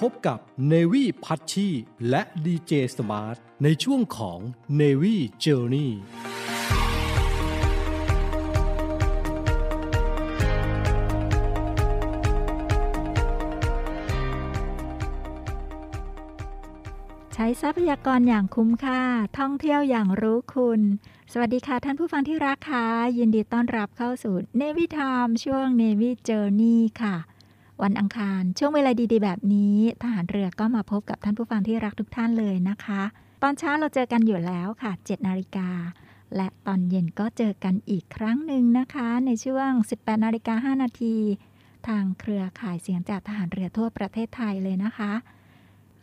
พบกับ Navy พัชชีและ DJ Smart ในช่วงของ Navy Journey ใช้ทรัพยากรอย่างคุ้มค่า ท่องเที่ยวอย่างรู้คุณ สวัสดีค่ะท่านผู้ฟังที่รักค่ะยินดีต้อนรับเข้าสู่ Navy Time ช่วง Navy Journey ค่ะ วันอังคาร ช่วงเวลาดีๆ แบบนี้ ทหารเรือก็มาพบกับท่านผู้ฟังที่รักทุกท่านเลยนะคะ ตอนเช้าเราเจอกันอยู่แล้วค่ะ7นาฬิกาและตอนเย็นก็เจอกันอีกครั้งหนึ่งนะคะ ในช่วง 18นาฬิกา5นาที ทางเครือข่ายเสียงจากทหารเรือทั่วประเทศไทยเลยนะคะ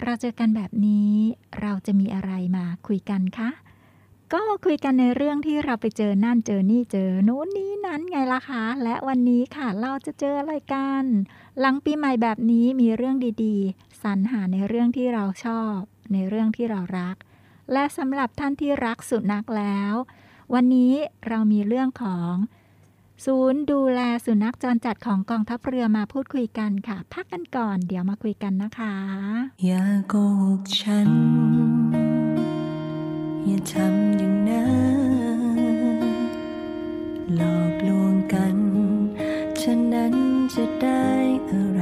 เราเจอกันแบบนี้ เราจะมีอะไรมาคุยกันคะ ก็คุยกันในเรื่องที่เราไปเจอนั่นเจอนี่เจอโน้นนี้นั้นไงล่ะคะ และวันนี้ค่ะเราจะเจออะไรกัน หลังปีใหม่แบบนี้มีเรื่องดีๆ สรรหาในเรื่องที่เราชอบ ในเรื่องที่เรารัก และสำหรับท่านที่รักสุนัขแล้ว วันนี้เรามีเรื่องของศูนย์ดูแลสุนัขจรจัดของกองทัพเรือมาพูดคุยกันค่ะ พักกันก่อน เดี๋ยวมาคุยกันนะคะ อย่าโกหกฉัน อย่าทำอย่างนั้นหลอกลวงกัน ฉะนั้นจะได้อะไร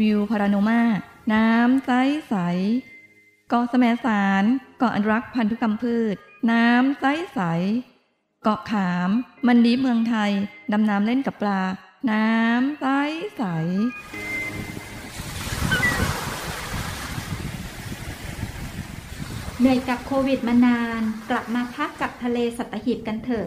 วิวพาราโนมา น้ำใสใสเกาะแสมสารเกาะอนุรักษ์พันธุกรรมพืช น้ำใสใสเกาะขาม มันดีเมืองไทย ดำน้ำเล่นกับปลา น้ำใสใสเหนื่อยกับโควิดมานาน กลับมาพักกับทะเลสัตหีบกันเถอะ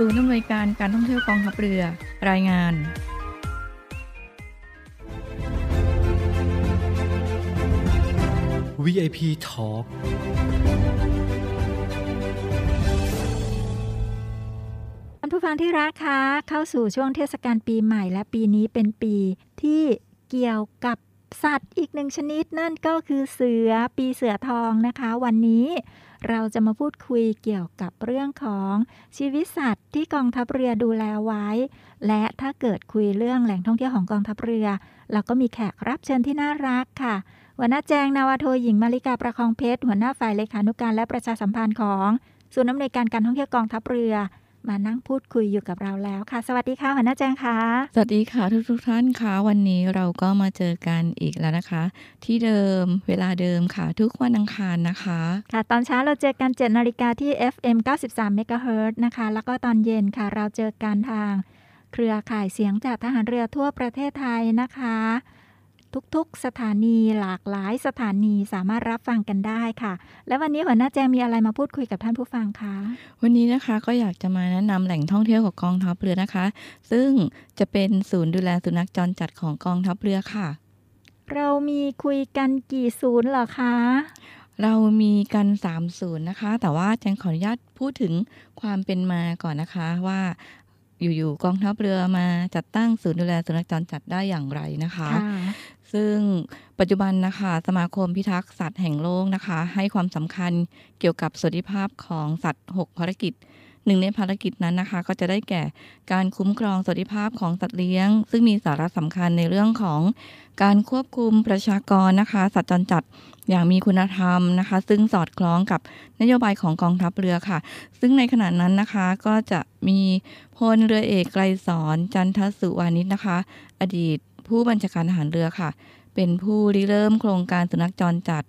ศูนย์อำนวยการการท่องเที่ยวกองทัพเรือ รายงาน VIP Talk ท่านผู้ฟังที่รักคะเข้าสู่ช่วงเทศกาลปีใหม่และปีนี้เป็นปีที่เกี่ยวกับสัตว์อีกหนึ่งชนิดนั่นก็คือเสือปีเสือทองนะคะ วันนี้ เราจะมาพูดคุยเกี่ยวกับเรื่องของชีวิตสัตว์ที่กองทัพเรือดูแลไว้ และถ้าเกิดคุยเรื่องแหล่งท่องเที่ยวของกองทัพเรือ เราก็มีแขกรับเชิญที่น่ารักค่ะหัวหน้าแจงนาวาโทหญิงมาริกาประคองเพชรหัวหน้าฝ่ายเลขานุการและประชาสัมพันธ์ของศูนย์อำนวยการการท่องเที่ยวกองทัพเรือ มานั่งพูดคุยอยู่กับเราแล้วค่ะ สวัสดีค่ะหัวหน้าแจงค่ะ สวัสดีค่ะทุกทุกๆท่านค่ะ วันนี้เราก็มาเจอกันอีกแล้วนะคะ ที่เดิมเวลาเดิมค่ะ ทุกวันอังคารนะคะ ค่ะ ตอนเช้าเราเจอกัน7นาฬิกาที่ FM 93 MHz นะคะ แล้วก็ตอนเย็นค่ะ เราเจอกันทาง เครือข่ายเสียงจากทหารเรือทั่วประเทศไทยนะคะ ทุกๆ สถานีหลากหลายสถานีสามารถรับฟังกันได้ค่ะ และวันนี้หัวหน้าแจงมีอะไรมาพูดคุยกับท่านผู้ฟังคะวันนี้นะคะก็อยากจะมาแนะนำแหล่งท่องเที่ยวของกองทัพเรือนะคะ ซึ่งจะเป็นศูนย์ดูแลสุนัขจรจัดของกองทัพเรือค่ะ เรามีคุยกันกี่ศูนย์เหรอคะเรามีกัน3ศูนย์นะคะ แต่ว่าแจงขออนุญาตพูดถึงความเป็นมาก่อนนะคะว่า อยู่ๆกองทัพเรือมาจัดตั้งศูนย์ดูแลสุนัขจรจัดได้อย่างไรนะคะ ซึ่งปัจจุบันนะคะสมาคมพิทักษ์สัตว์แห่งโลกนะคะ ให้ความสำคัญเกี่ยวกับสวัสดิภาพของสัตว์ 6 ภารกิจหนึ่งในภารกิจนั้นนะคะ ก็จะได้แก่การคุ้มครองสวัสดิภาพของสัตว์เลี้ยง ซึ่งมีสาระสำคัญในเรื่องของการควบคุมประชากรนะคะ สัตว์จรจัดอย่างมีคุณธรรมนะคะ ซึ่งสอดคล้องกับนโยบายของกองทัพเรือค่ะ ซึ่งในขณะนั้นนะคะก็จะมี พลเรือเอกไกรสอนจันทสุวานิชนะคะ อดีตผู้บัญชาการทหารเรือค่ะ เป็นผู้ริเริ่มโครงการสุนัขจรจัด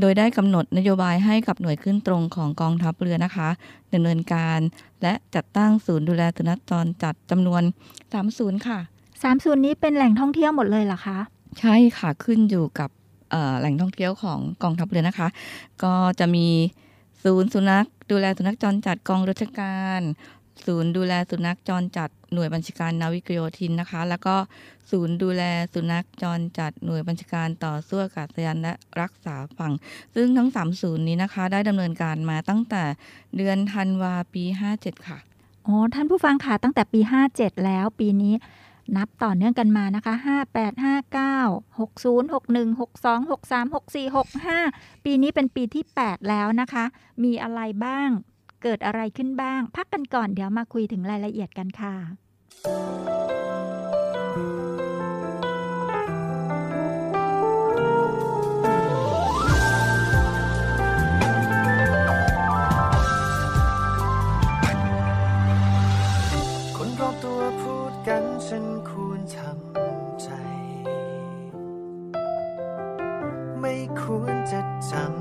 โดยได้กำหนดนโยบายให้กับหน่วยขึ้นตรงของกองทัพเรือนะคะดำเนินการและจัดตั้งศูนย์ดูแลสุนัขจรจัดจำนวน3ศูนย์ค่ะสามศูนย์นี้เป็นแหล่งท่องเที่ยวหมดเลยเหรอคะใช่ค่ะขึ้นอยู่กับเอ่อแหล่งท่องเที่ยวของกองทัพเรือนะคะ ก็จะมีศูนย์สุนัข ดูแลสุนัขจรจัดกองรัชการ ศูนย์ดูแลสุนัขจรจัดหน่วยบัญชาการนาวิกโยธินนะคะ แล้วก็ศูนย์ดูแลสุนัขจรจัดหน่วยบัญชาการต่อสู้อากาศยานและรักษาฝั่ง ซึ่งทั้งสามศูนย์นี้นะคะ ได้ดำเนินการมาตั้งแต่เดือนธันวาปี 57 ค่ะอ๋อท่านผู้ฟังค่ะตั้งแต่ปี 57 แล้วปีนี้นับต่อเนื่องกันมานะคะ 58 59 60 61 62 63 64 65 ปีนี้เป็นปีที่ 8 แล้วนะคะ มีอะไรบ้าง เกิดอะไรขึ้นบ้าง พักกันก่อนเดี๋ยวมาคุยถึงรายละเอียดกันค่ะ คนรอบตัวพูดกันฉันควรทำใจ ไม่ควรจะจำ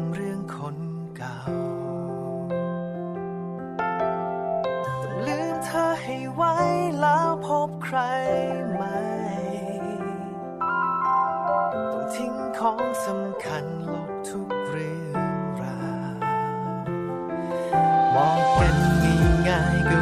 ว้แล้วพบใครใหม่ ต้องทิ้งของสำคัญลบทุกเรื่องราว มองกันง่ายๆก็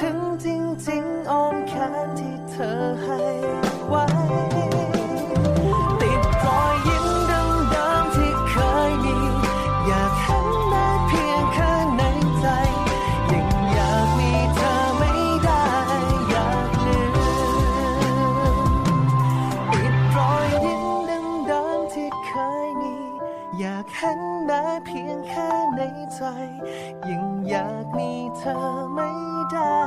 ถึงจริงๆอ้อมแขนที่เธอให้ไว้ ติดรอยยิ้มเดิมๆที่เคยมี อยากเห็นได้เพียงแค่ในใจ ยังอยากมีเธอไม่ได้ อยากลืมปิดรอยยิ้มเดิมๆที่เคยมี อยากเห็นแม้เพียงแค่ ยังอยากมีเธอไม่ได้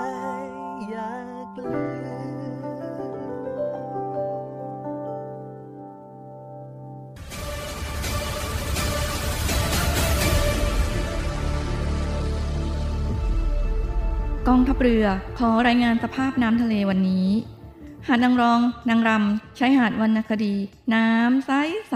อยากลืมกองทัพเรือขอรายงานสภาพน้ำทะเลวันนี้ หาดนางรอง นางรำใช้หาดวรรณคดี น้ำใสใส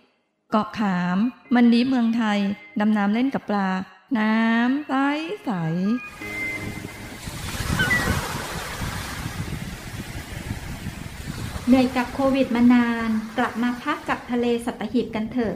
เกาะขาม มันดีเมืองไทย ดำน้ำเล่นกับปลา น้ำใสใสเหนื่อยกับโควิดมานาน กลับมาพักกับทะเลสัตหีบกันเถอะ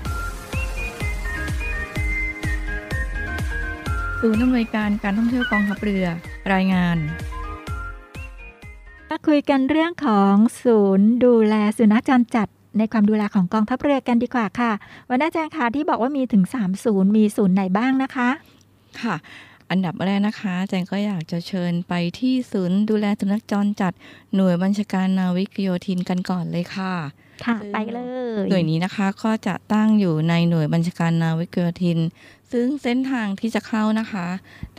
ศูนย์อำนวยการการท่องเที่ยวกองทัพเรือ รายงาน มาคุยกันเรื่องของศูนย์ดูแลสุนัขจรจัดในความดูแลของกองทัพเรือกันดีกว่าค่ะ วันนี้อาจารย์คะที่บอกว่ามีถึง3ศูนย์มีศูนย์ไหนบ้างนะคะ ค่ะ อันดับแรกนะคะแจงก็อยากจะเชิญไปที่ศูนย์ดูแลสุนัขจรจัดหน่วยบัญชาการนาวิกโยธินกันก่อนเลยค่ะ ค่ะซึ่งไปเลยหน่วยนี้นะคะก็จะตั้งอยู่ในหน่วยบัญชาการนาวิกโยธิน ซึ่งเส้นทางที่จะเข้านะคะ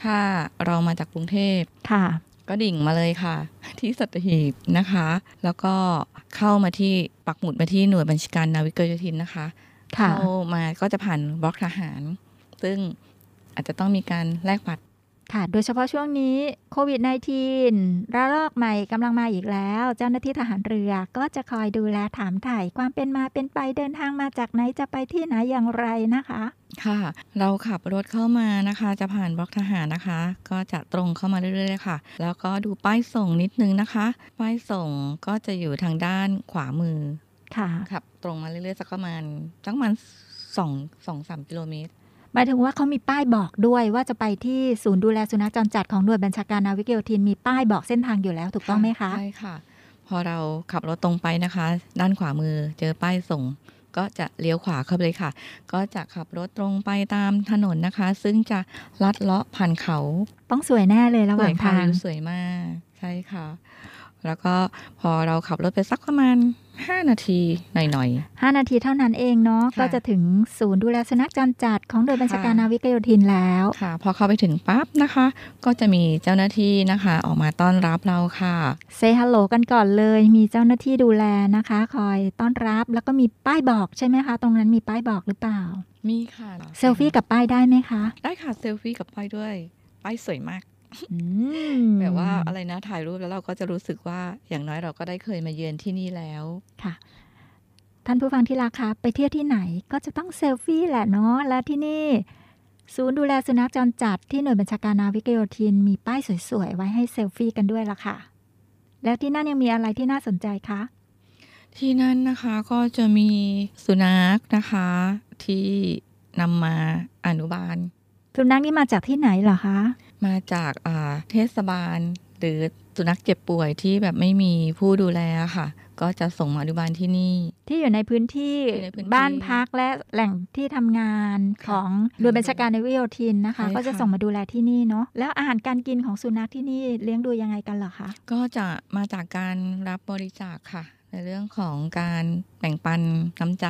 ถ้าเรามาจากกรุงเทพค่ะ ก็ดิ่งมาเลยค่ะ ที่สัตหีบนะคะ แล้วก็เข้ามาที่ปักหมุดมาที่หน่วยบัญชาการนาวิกโยธินนะคะค่ะเข้ามาก็จะผ่านบล็อกทหาร ซึ่งอาจจะต้องมีการแลกบัตร ค่ะ โดยเฉพาะช่วงนี้โควิด -19 ระลอกใหม่กำลังมาอีกแล้ว เจ้าหน้าที่ทหารเรือก็จะคอยดูแลถามถ่ายความเป็นมาเป็นไปเดินทางมาจากไหนจะไปที่ไหนอย่างไรนะคะ ค่ะ เราขับรถเข้ามานะคะ จะผ่านบล็อกทหารนะคะ ก็จะตรงเข้ามาเรื่อยๆเลยค่ะ แล้วก็ดูป้ายส่งนิดนึงนะคะ ป้ายส่งก็จะอยู่ทางด้านขวามือค่ะขับตรงมาเรื่อยๆสักประมาณสักประมาณสองสองสามกิโลเมตร หมายถึงว่าเขามีป้ายบอกด้วยว่าจะไปที่ศูนย์ดูแลสุนัขจรจัดของหน่วยบัญชาการนาวิกโยธินมีป้ายบอกเส้นทางอยู่แล้วถูกต้องไหมคะใช่ค่ะ พอเราขับรถตรงไปนะคะ ด้านขวามือเจอป้ายส่ง ก็จะเลี้ยวขวาเข้าไปเลยค่ะ ก็จะขับรถตรงไปตามถนนนะคะ ซึ่งจะลัดเลาะผ่านเขา ต้องสวยแน่เลยระหสว่าวยงค่ะทางวิวสวยมาก ใช่ค่ะ แล้วก็พอเราขับรถไปสักประมาณ 5 นาทีหน่อย5นาทีเท่านั้นเองเนาะค่ะก็จะถึงศูนย์ดูแลสุนัขจรจัดของหน่วยบัญชาการค่ะนาวิกโยธินแล้วๆค่ะ พอเข้าไปถึงปั๊บนะคะ ก็จะมีเจ้าหน้าที่นะคะ ออกมาต้อนรับเราค่ะเซฮัลโหลกันก่อนเลย มีเจ้าหน้าที่ดูแลนะคะ คอยต้อนรับแล้วก็มีป้ายบอกใช่ไหมคะ ตรงนั้นมีป้ายบอกหรือเปล่า มีค่ะเซลฟี่กับป้ายได้ไหมคะ ได้ค่ะเซลฟี่กับป้ายด้วยป้ายสวยมากอืม แบบว่าอะไรนะถ่ายรูปแล้วเราก็จะรู้สึกว่าอย่างน้อยเราก็ได้เคยมาเยือนที่นี่แล้วค่ะท่านผู้ฟังที่รักคะไปเที่ยวที่ไหนก็จะต้องเซลฟี่แหละเนาะและที่นี่ ศูนย์ดูแลสุนัขจรจัดที่หน่วยบัญชาการนาวิกโยธิน มีป้ายสวยๆ ไว้ให้เซลฟี่กันด้วยล่ะค่ะ แล้วที่นั่นยังมีอะไรที่น่าสนใจคะ ที่นั่นนะคะก็จะมีสุนัขนะคะ ที่นำมาอนุบาลสุนัขนี่มาจากที่ไหนเหรอคะ มาจากอ่าเทศบาล หรือสุนัขเจ็บป่วยที่แบบไม่มีผู้ดูแลค่ะ ก็จะส่งมาอนุบาลที่นี่ ที่อยู่ในพื้นที่อยู่ในพื้นที่บ้านพักและแหล่งที่ทำงานค่ะของหน่วยบัญชาการในวิโยธินนะคะใช่ค่ะก็จะส่งมาดูแลที่นี่เนาะแล้วอาหารการกินของสุนัขที่นี่เลี้ยงดูยังไงกันเหรอคะก็จะมาจากการรับบริจาคค่ะในเรื่องของการแบ่งปันน้ำใจ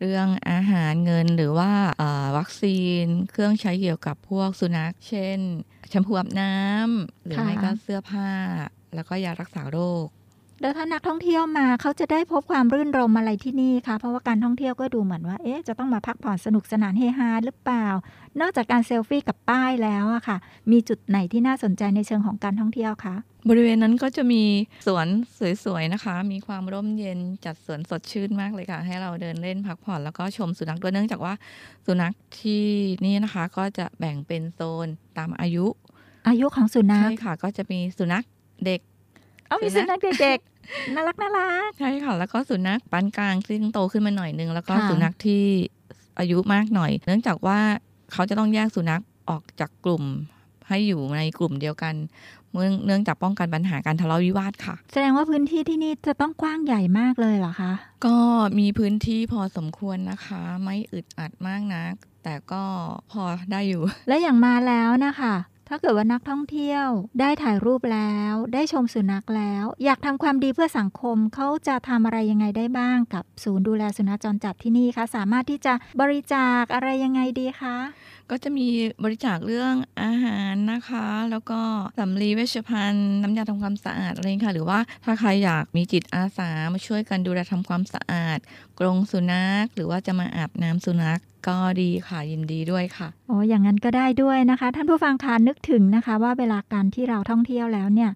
เรื่องอาหารเงินหรือว่าเอ่อวัคซีน เครื่องใช้เกี่ยวกับพวกสุนัข เช่น แชมพูอาบน้ำหรือค่ะไม่ก็เสื้อผ้า แล้วก็ยารักษาโรค แล้วถ้านักท่องเที่ยวมาเขาจะได้พบความรื่นรมอะไรที่นี่คะเพราะว่าการท่องเที่ยวก็ดูเหมือนว่าเอ๊ะจะต้องมาพักผ่อนสนุกสนานเฮฮาหรือเปล่า นอกจากการเซลฟี่กับป้ายแล้วอะค่ะ มีจุดไหนที่น่าสนใจในเชิงของการท่องเที่ยวคะบริเวณนั้นก็จะมีสวนสวยๆนะคะ มีความร่มเย็นจัดสวนสดชื่นมากเลยค่ะ ให้เราเดินเล่นพักผ่อนแล้วก็ชมสุนัขด้วยเนื่องจากว่าสุนัขที่นี่นะคะ ก็จะแบ่งเป็นโซนตามอายุ อายุของสุนัขใช่ค่ะ ก็จะมีสุนัขเด็ก เอามีสุสุนันัขขเด็กๆน่ารักน่ารักใช่ค่ะ แล้วก็สุนัขปานกลางซึ่งโตขึ้นมาหน่อยนึง แล้วก็ค่ะสุนัขที่อายุมากหน่อย เนื่องจากว่าเขาจะต้องแยกสุนัขออกจากกลุ่มให้อยู่ในกลุ่มเดียวกันเมื่อเนื่องจากป้องกันปัญหาการทะเลาะวิวาทค่ะ แสดงว่าพื้นที่ที่นี่จะต้องกว้างใหญ่มากเลยเหรอคะ ก็มีพื้นที่พอสมควรนะคะ ไม่อึดอัดมากนัก แต่ก็พอได้อยู่ และอย่างมาแล้วนะคะ ถ้าเกิดว่านักท่องเที่ยวได้ถ่ายรูปแล้ว ได้ชมสุนัขแล้ว อยากทำความดีเพื่อสังคมเขาจะทำอะไรยังไงได้บ้างกับศูนย์ดูแลสุนัขจรจัดที่นี่คะ สามารถที่จะบริจาคอะไรยังไงดีคะก็จะมีบริจาคเรื่องอาหารนะคะ แล้วก็สำลีเวชภัณฑ์น้ำยาทำความสะอาดอะไรค่ะ หรือว่าถ้าใครอยากมีจิตอาสามาช่วยกันดูแลทำความสะอาด กรงสุนัข หรือว่าจะมาอาบน้ำสุนัข ก็ดีค่ะยินดีด้วยค่ะอ้ออย่างนั้นก็ได้ด้วยนะคะ ท่านผู้ฟังคะนึกถึงนะคะ ว่าเวลาการที่เราท่องเที่ยวแล้วเนี่ย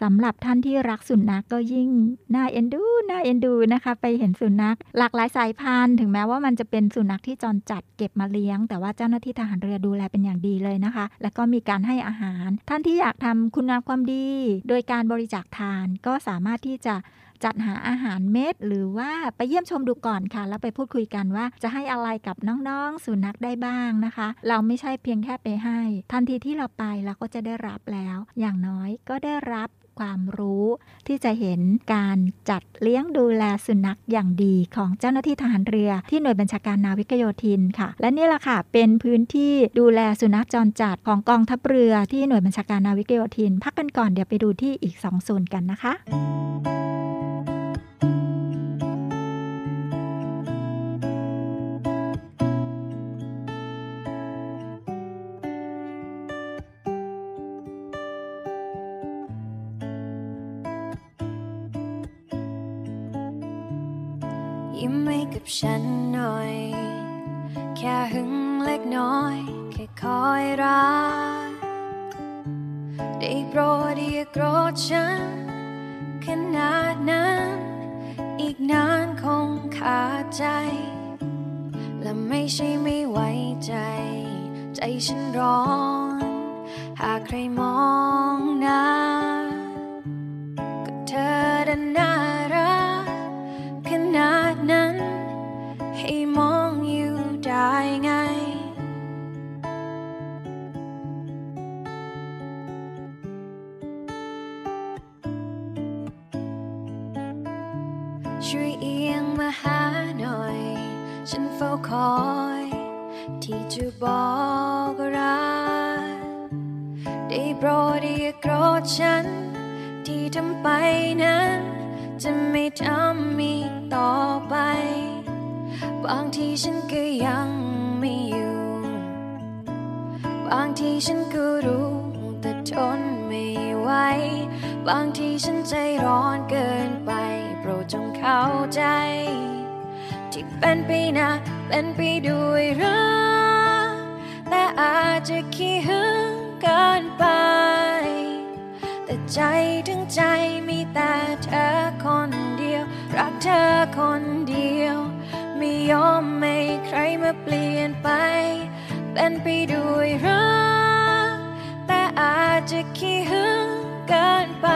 สำหรับท่านที่รักสุนัขก็ยิ่งน่าเอ็นดูน่าเอ็นดูนะคะ ไปเห็นสุนัข หลากหลายสายพันธุ์ถึงแม้ว่ามันจะเป็นสุนัขที่จรจัดเก็บมาเลี้ยง แต่ว่าเจ้าหน้าที่ทหารเรือดูแลเป็นอย่างดีเลยนะคะ แล้วก็มีการให้อาหาร ท่านที่อยากทำคุณงามความดี โดยการบริจาคทานก็สามารถที่จะ จัดหาอาหารเม็ดหรือว่าไปเยี่ยมชมดูก่อนค่ะ แล้วไปพูดคุยกันว่า จะให้อะไรกับน้องๆ สุนัขได้บ้างนะคะ เราไม่ใช่เพียงแค่ไปให้ ทันทีที่เราไปเราก็จะได้รับแล้ว อย่างน้อยก็ได้รับความรู้ที่จะเห็นการจัดเลี้ยงดูแลสุนัขอย่างดีของเจ้าหน้าที่ทหารเรือ ที่หน่วยบัญชาการนาวิกโยธินค่ะ และนี่แหละค่ะเป็นพื้นที่ดูแลสุนัขจรจัดของกองทัพเรือที่หน่วยบัญชาการนาวิกโยธิน พักกันก่อนเดี๋ยวไปดูที่อีก2โซนกันนะคะ ฉันหน่อย แค่หึงเล็กน้อย แค่คอยรัก ได้โปรดอย่าโกรธฉัน ขนาดนั้น อีกนานคงขาดใจ และไม่ใช่ไม่ไว้ใจ ใจฉันร้อน หากใครมองหน้า มองอยู่ได้ไง ช่วยเอียงมาหาหน่อย ฉันเฝ้าคอย ที่จะบอกรักได้โปรดอย่าโกรธฉัน ที่ทำไปนั้นจะไม่ทำอีกต่อไป บางทีฉันก็ยังไม่อยู่ บางทีฉันก็รู้แต่ทนไม่ไหว บางทีฉันใจร้อนเกินไป โปรดจงเข้าใจ ที่เป็นไปนะเป็นไปด้วยรักแต่อาจจะขี้หึงเกินไป แต่ใจ ยอมให้ใครมาเปลี่ยนไป เป็นไปด้วยรัก แต่อาจจะขี้หึงเกินไป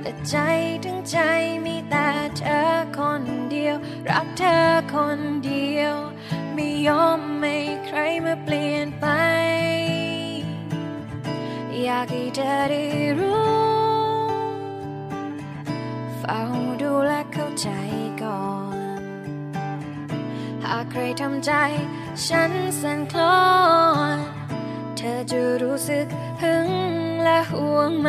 แต่ใจถึงใจมีแต่เธอคนเดียว รักเธอคนเดียว ไม่ยอมให้ใครมาเปลี่ยนไป อยากให้เธอได้รู้เฝ้าดูและเข้าใจากใครทำใจ ฉันสั่นคลอนเธอจะรู้สึกหึงและห่วงไหม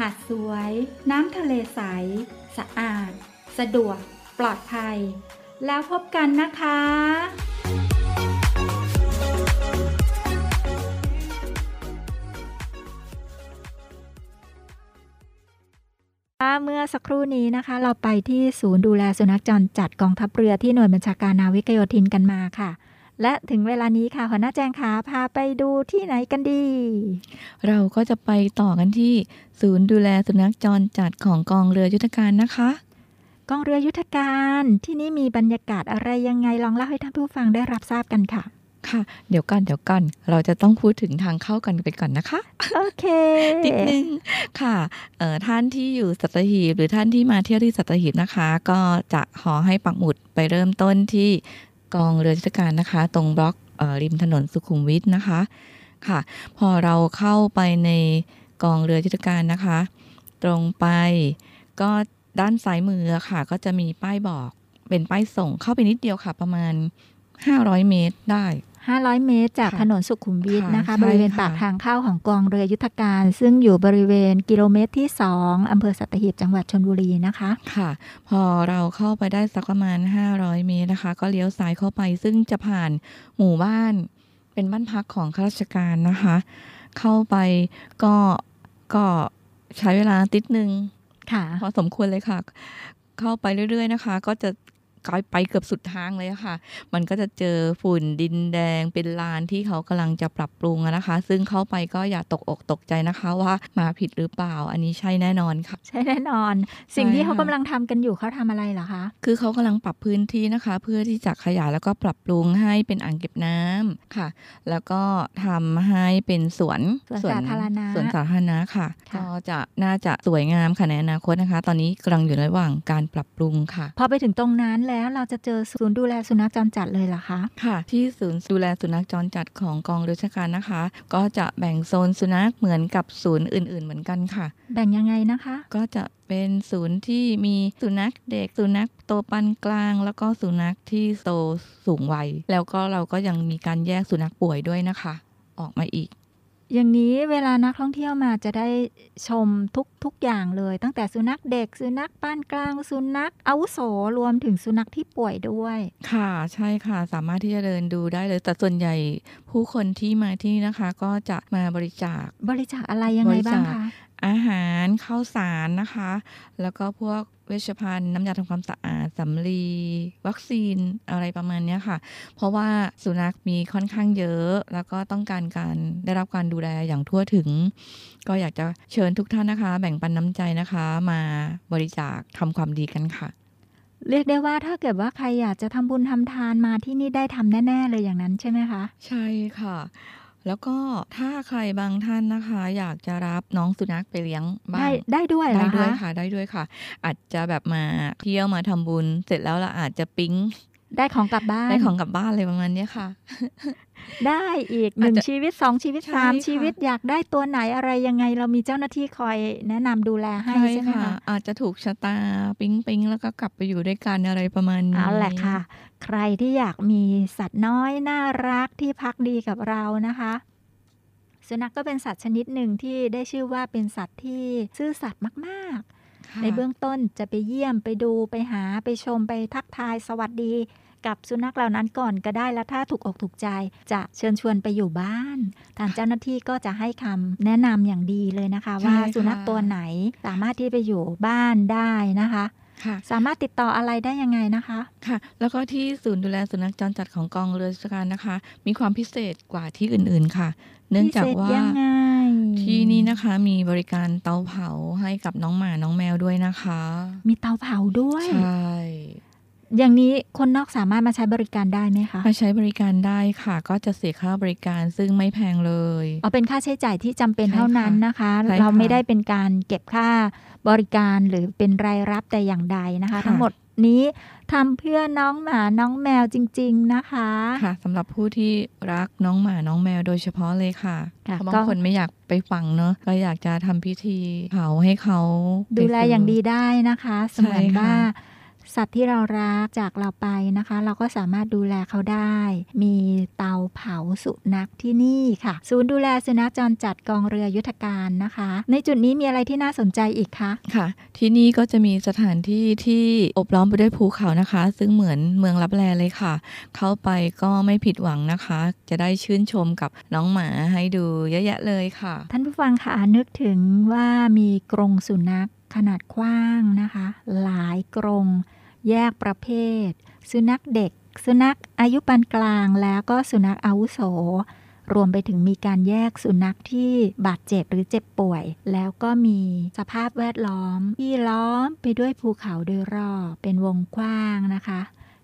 หาดสวย น้ำทะเลใส สะอาด สะดวก ปลอดภัย แล้วพบกันนะคะเมื่อสักครู่นี้นะคะ เราไปที่ศูนย์ดูแลสุนัขจรจัดกองทัพเรือที่หน่วยบัญชาการนาวิกโยธินกันมาค่ะ และถึงเวลานี้ค่ะหัวหน้าแจงขาพาไปดูที่ไหนกันดี เราก็จะไปต่อกันที่ ศูนย์ดูแลสุนัขจรจัดของกองเรือยุทธการนะคะ กองเรือยุทธการที่นี่มีบรรยากาศอะไรยังไงลองเล่าให้ท่านผู้ฟังได้รับทราบกันค่ะ ค่ะ เดี๋ยวกันเดี๋ยวกันเราจะต้องพูดถึงทางเข้ากันไปก่อนนะคะ โอเคนิดนึงค่ะเอ่อท่านที่อยู่สัตหีบหรือท่านที่มาเที่ยวที่สัตหีบนะคะ ก็จะขอให้ปักหมุดไปเริ่มต้นที่ กองเรือยุทธการนะคะ ตรงบล็อกออริมถนนสุขุมวิทนะคะค่ะ พอเราเข้าไปในกองเรือยุทธการนะคะ ตรงไปก็ด้านซ้ายมือค่ะ ก็จะมีป้ายบอกเป็นป้ายส่งเข้าไปนิดเดียวค่ะ ประมาณ 500 เมตรได้ 500 เมตร จากค่ะถนนสุขุมวิทค่ะนะคะใช่บริเวณค่ะปากทางเข้าของกองเรือยุทธการ ซึ่งอยู่บริเวณกิโลเมตรที่ 2อำเภอสัตหีบจังหวัดชนบุรีนะคะ ค่ะ พอเราเข้าไปได้สักประมาณ 500 เมตรนะคะ ก็เลี้ยวซ้ายเข้าไป ซึ่งจะผ่านหมู่บ้านเป็นบ้านพักของข้าราชการนะคะ เข้าไปก็ก็ใช้เวลาติดนึงค่ะพอสมควรเลยค่ะ เข้าไปเรื่อยๆนะคะ ก็จะ กลายไปเกือบสุดทางเลยอะค่ะ มันก็จะเจอฝุ่นดินแดงเป็นลานที่เขากำลังจะปรับปรุงอะนะคะ ซึ่งเข้าไปก็อย่าตกอกตกใจนะคะว่ามาผิดหรือเปล่า อันนี้ใช่แน่นอนค่ะ ใช่แน่นอน สิ่งที่เขาค่ะกำลังทำกันอยู่เขาทำอะไรเหรอคะ คือเขากำลังปรับพื้นที่นะคะ เพื่อที่จะขยายแล้วก็ปรับปรุงให้เป็นอ่างเก็บน้ำค่ะ แล้วก็ทำให้เป็นสวนสวนสาธารณะสวนสาธารณะค่ะค่ะก็จะน่าจะสวยงามค่ะในอนาคตนะคะ ตอนนี้กำลังอยู่ระหว่างการปรับปรุงค่ะ พอไปถึงตรงนั้นแล้วเราจะเจอศูนย์ดูแลสุนัขจรจัดเลยเหรอคะ ค่ะ ที่ศูนย์ดูแลสุนัขจรจัดของกองเรือราชการนะคะ ก็จะแบ่งโซนสุนัขเหมือนกับศูนย์อื่น ๆ เหมือนกันค่ะ แบ่งยังไงนะคะ ก็จะเป็นศูนย์ที่มีสุนัขเด็กสุนัขโตปานกลาง แล้วก็สุนัขที่โตสูงวัย แล้วก็เราก็ยังมีการแยกสุนัขป่วยด้วยนะคะ ออกมาอีก อย่างนี้เวลานักท่องเที่ยวมาจะได้ชมทุกทุกอย่างเลย ตั้งแต่สุนัขเด็ก สุนัขปานกลาง สุนัขอาวุโสรวมถึงสุนัขที่ป่วยด้วย ค่ะใช่ค่ะ สามารถที่จะเดินดูได้เลย แต่ส่วนใหญ่ผู้คนที่มาที่นี่นะคะ ก็จะมาบริจาค บริจาคอะไรยังไงบ้างบริจาคะคอาหารข้าวสารนะคะ แล้วก็พวก เวชภัณฑ์น้ำยาทำความสะอาดสำลี วัคซีนอะไรประมาณเนี้ยค่ะ เพราะว่าสุนัขมีค่อนข้างเยอะ แล้วก็ต้องการการได้รับการดูแลอย่างทั่วถึง ก็อยากจะเชิญทุกท่านนะคะ แบ่งปันน้ำใจนะคะ มาบริจาคทำความดีกันค่ะ เรียกได้ว่าถ้าเกิดว่าใครอยากจะทำบุญทำทานมาที่นี่ได้ทำแน่ ๆ เลยอย่างนั้นใช่ไหมคะ ใช่ค่ะ แล้วก็ถ้าใครบางท่านนะคะ อยากจะรับน้องสุนัขไปเลี้ยงบ้าได้งได้ด้วยเหรได้อด้วยคะค่ะ ได้ด้วยค่ะ อาจจะแบบมาเที่ยวมาทำบุญ เสร็จแล้วเราอาจจะปิ๊ง ได้ของกลับบ้าน ได้ของกลับบ้านอะไรประมาณเนี้ยค่ะ ได้อีกหนึ่งอาจจะชีวิตสองชีวิตใช่สามค่ะชีวิตอยากได้ตัวไหนอะไรยังไง เรามีเจ้าหน้าที่คอยแนะนำดูแลให้ใช่ไหมคะอาจจะถูกชะตาปิ๊งปิ๊งแล้วก็กลับไปอยู่ด้วยกันอะไรประมาณนี้เอาแหละค่ะ ใครที่อยากมีสัตว์น้อยน่ารักที่พักดีกับเรานะคะสุนัขก็เป็นสัตว์ชนิดหนึ่งที่ได้ชื่อว่าเป็นสัตว์ที่ซื่อสัตย์มากๆค่ะ ในเบื้องต้นจะไปเยี่ยมไปดูไปหาไปชมไปทักทายสวัสดีกับสุนัขเหล่านั้นก่อนก็ได้แล้วถ้าถูกอกถูกใจ จะเชิญชวนไปอยู่บ้าน ทางเจ้าหน้าที่ก็จะให้คำแนะนำอย่างดีเลยนะคะ ว่าสุนัขตัวไหนสามารถที่ไปอยู่บ้านได้นะคะค่ะสามารถติดต่ออะไรได้ยังไงนะคะค่ะ แล้วก็ที่ศูนย์ดูแลสุนัขจรจัดของกองเรือราชการนะคะ มีความพิเศษกว่าที่อื่นๆค่ะ เนื่องจากว่าพิเศษยังไง ที่นี่นะคะมีบริการเตาเผาให้กับน้องหมาน้องแมวด้วยนะคะ มีเตาเผาด้วย ใช่อย่างนี้คนนอกสามารถมาใช้บริการได้ไหมคะ มาใช้บริการได้ค่ะ ก็จะเสียค่าบริการซึ่งไม่แพงเลยเอาเป็นค่าใช้จ่ายที่จำเป็นใช่ค่ะเท่านั้นนะคะใช่ค่ะเราไม่ได้เป็นการเก็บค่าบริการหรือเป็นรายรับแต่อย่างใดนะคะค่ะทั้งหมดนี้ ทำเพื่อน้องหมาน้องแมวจริง ๆนะคะค่ะสำหรับผู้ที่รักน้องหมาน้องแมวโดยเฉพาะเลยค่ะค่ะเพราะก็บางคนไม่อยากไปฝังเนอะก็อยากจะทำพิธีเผาให้เขาดูแลไปสู่อย่างดีได้นะคะเสมือนใช่ค่ะว่า สัตว์ที่เรารักจากเราไปนะคะ เราก็สามารถดูแลเขาได้ มีเตาเผาสุนัขที่นี่ค่ะ ศูนย์ดูแลสุนัขจรจัดกองเรือยุทธการนะคะ ในจุดนี้มีอะไรที่น่าสนใจอีกคะค่ะ ที่นี่ก็จะมีสถานที่ที่อบล้อมไปด้วยภูเขานะคะ ซึ่งเหมือนเมืองลับแลเลยค่ะ เข้าไปก็ไม่ผิดหวังนะคะ จะได้ชื่นชมกับน้องหมาให้ดูเยอะแยะเลยค่ะ ท่านผู้ฟังค่ะนึกถึงว่ามีกรงสุนัขขนาดกว้างนะคะ หลายกรง แยกประเภท สุนัขเด็ก สุนัขอายุปานกลางแล้วก็สุนัขอาวุโส รวมไปถึงมีการแยกสุนัขที่บาดเจ็บหรือเจ็บป่วย แล้วก็มีสภาพแวดล้อมที่ล้อมไปด้วยภูเขาโดยรอบเป็นวงกว้างนะคะ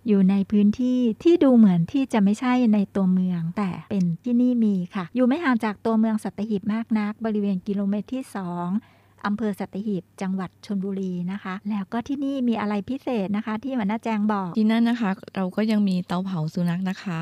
อยู่ในพื้นที่ที่ดูเหมือนที่จะไม่ใช่ในตัวเมือง แต่เป็นที่นี่มีค่ะ อยู่ไม่ห่างจากตัวเมืองสัตหีบมากนัก บริเวณกิโลเมตรที่ 2 อำเภอสัตหีบจังหวัดชนบุรีนะคะ แล้วก็ที่นี่มีอะไรพิเศษนะคะ ที่หมันน่าแจงบอกที่นั่นนะคะ เราก็ยังมีเตาเผาสุนัขนะคะ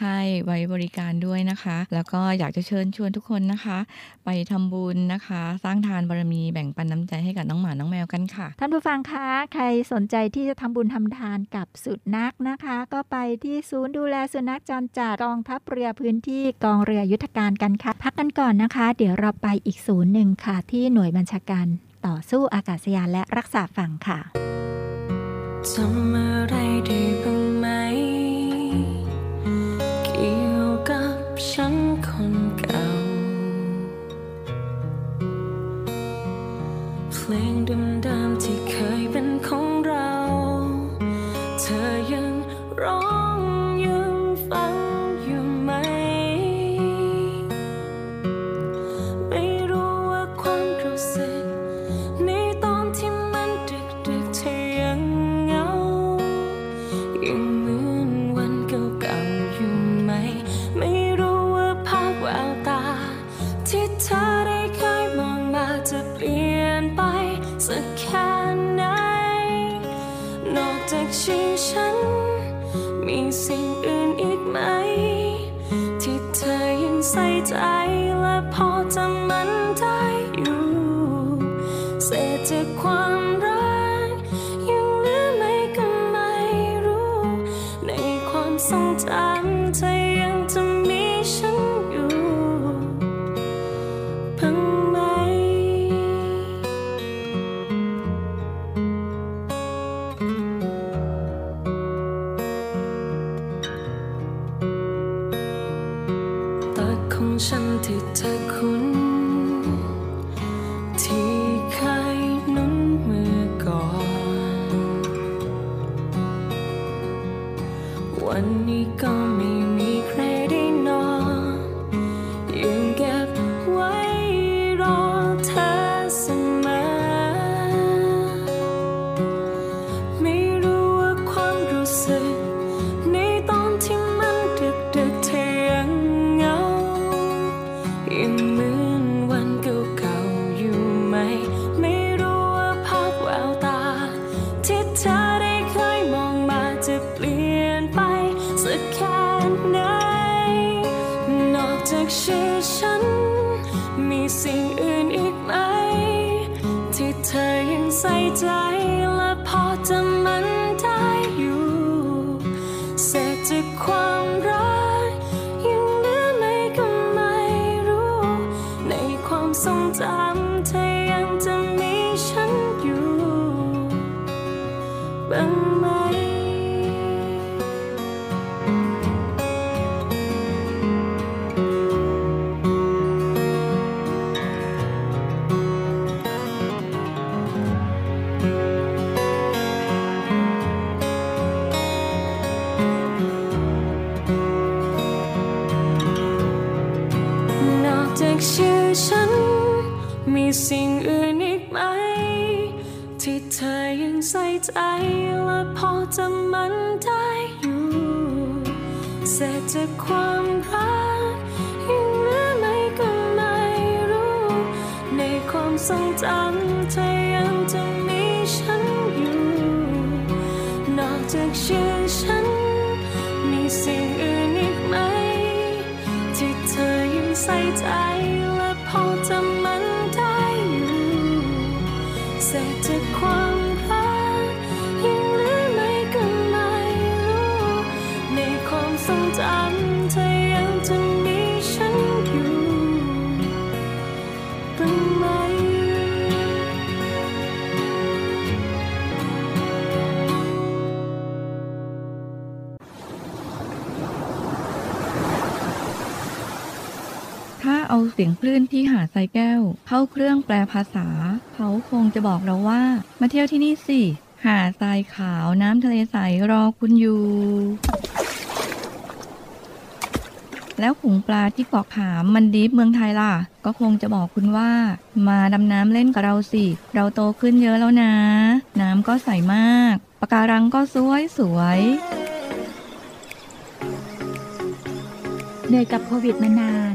ให้ไว้บริการด้วยนะคะ แล้วก็อยากจะเชิญชวนทุกคนนะคะ ไปทำบุญนะคะ สร้างทานบารมีแบ่งปันน้ำใจให้กับน้องหมาน้องแมวกันค่ะ ท่านผู้ฟังคะใครสนใจที่จะทำบุญทำทานกับสุนัขนะคะ ก็ไปที่ศูนย์ดูแลสุนัขจรจัดกองทัพเรือพื้นที่กองเรือยุทธการกันค่ะ พักกันก่อนนะคะ เดี๋ยวเราไปอีกศูนย์หนึ่งค่ะ ที่หน่วยบัญชาการต่อสู้อากาศยานและรักษาฝั่งค่ะจำอะไรได้ เพล จากชื่อฉัน มีสิ่งอื่นอีกไหม ที่เธอยังใส่ใจและพอ ทร เสียงคลื่นที่หาดทรายแก้ว เข้าเครื่องแปลภาษา เขาคงจะบอกเราว่า มาเที่ยวที่นี่สิ หาดทรายขาวน้ำทะเลใสรอคุณอยู่ แล้วขุงปลาที่เกาะขามมันดีฟเมืองไทยล่ะ ก็คงจะบอกคุณว่า มาดำน้ำเล่นกับเราสิ เราโตขึ้นเยอะแล้วนะ น้ำก็ใสมากปะการังก็สวยสวยเหนื่อยกับโควิดมานาน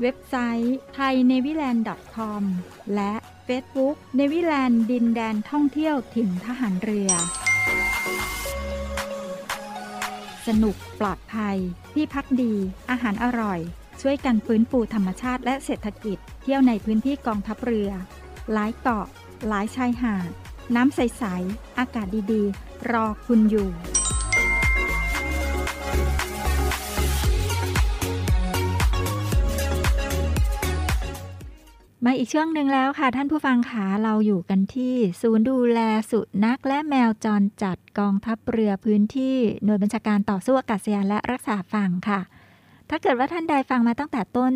เว็บไซต์ thainewiland.com และ Facebook เนวิแลนด์ดินแดนท่องเที่ยวถิ่นทหารเรือ สนุกปลอดภัย ที่พักดี อาหารอร่อย ช่วยกันฟื้นฟูธรรมชาติและเศรษฐกิจ เที่ยวในพื้นที่กองทัพเรือ หลายเกาะ หลายชายหาด น้ำใส ๆ อากาศดี ๆ รอคุณอยู่ มาอีกช่วงหนึ่งแล้วค่ะ ท่านผู้ฟังขาเราอยู่กันที่ ศูนย์ดูแลสุนัขและแมวจรจัดกองทัพเรือพื้นที่หน่วยบัญชาการต่อสู้อากาศยานและรักษาฝั่งค่ะ ถ้าเกิดว่าท่านใดฟังมาตั้งแต่ต้น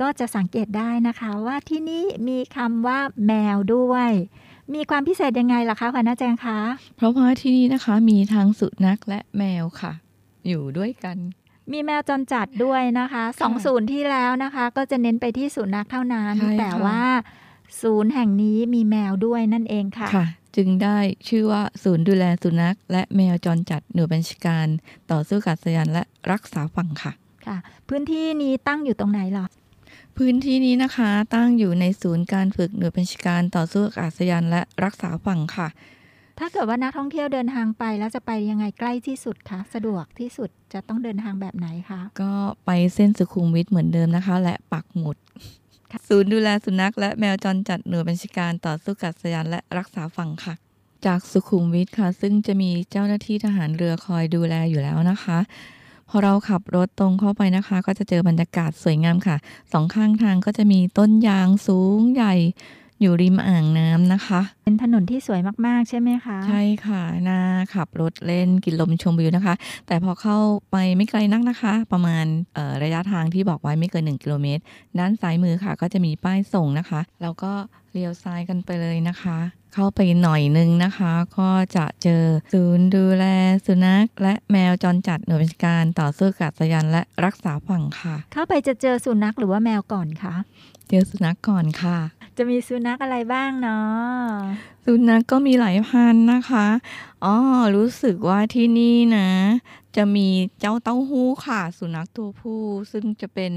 ก็จะสังเกตได้นะคะว่าที่นี่มีคำว่าแมวด้วย มีความพิเศษยังไงล่ะคะคุณน้าแจงคะ เพราะว่าที่นี่นะคะมีทั้งสุนัขและแมวค่ะ อยู่ด้วยกัน มีแมวจรจัดด้วยนะคะสองศูนย์ที่แล้วนะคะ ก็จะเน้นไปที่สุนัขเท่านั้นใช่ค่ะแต่ว่า ศูนย์แห่งนี้มีแมวด้วยนั่นเองค่ะค่ะจึงได้ชื่อว่าศูนย์ดูแลสุนัข และแมวจรจัดหน่วยบัญชาการ ต่อสู้อากาศยานและรักษาฝั่งค่ะค่ะ พื้นที่นี้ตั้งอยู่ตรงไหนหรอพื้นที่นี้นะคะตั้งอยู่ในศูนย์การฝึกหน่วยบัญชาการต่อสู้อากาศยานและรักษาฝั่งค่ะ ถ้าเกิดว่านักท่องเที่ยวเดินทางไปแล้วจะไปยังไงใกล้ที่สุดคะสะดวกที่สุดจะต้องเดินทางแบบไหนคะก็ไปเส้นสุขุมวิทเหมือนเดิมนะคะ และปักหมุดค่ะศูนย์ดูแลสุนัขและแมวจรจัดหน่วยบัญชาการต่อสู้อากาศยานและรักษาฝั่งค่ะ จากสุขุมวิทค่ะ ซึ่งจะมีเจ้าหน้าที่ทหารเรือคอยดูแลอยู่แล้วนะคะ พอเราขับรถตรงเข้าไปนะคะ ก็จะเจอบรรยากาศสวยงามค่ะ สองข้างทางก็จะมีต้นยางสูงใหญ่ อยู่ริมอ่างน้ำนะคะ เป็นถนนที่สวยมากๆ ใช่ไหมคะ ใช่ค่ะน่าขับรถเล่นกินลมชมวิวนะคะ แต่พอเข้าไปไม่ไกลนักนะคะ ประมาณเอ่อระยะทางที่บอกไว้ไม่เกิน 1 กิโลเมตร ด้านซ้ายมือค่ะ ก็จะมีป้ายส่งนะคะ แล้วก็เลี้ยวซ้ายกันไปเลยนะคะ เข้าไปหน่อยนึงนะคะ ก็จะเจอศูนย์ดูแลสุนัข และแมวจรจัดหน่วยบัญชาการต่อสู้อากาศยานและรักษาฝั่งค่ะ เข้าไปจะเจอสุนัขหรือว่าแมวก่อนคะเจอสุนัขก่อนค่ะ จะมีสุนัขอะไรบ้างเนาะสุนัขก็มีหลายพันธุ์นะคะอ๋อรู้สึกว่าที่นี่นะ จะมีเจ้าเต้าหู้ค่ะ สุนัขตัวผู้ ซึ่งจะเป็น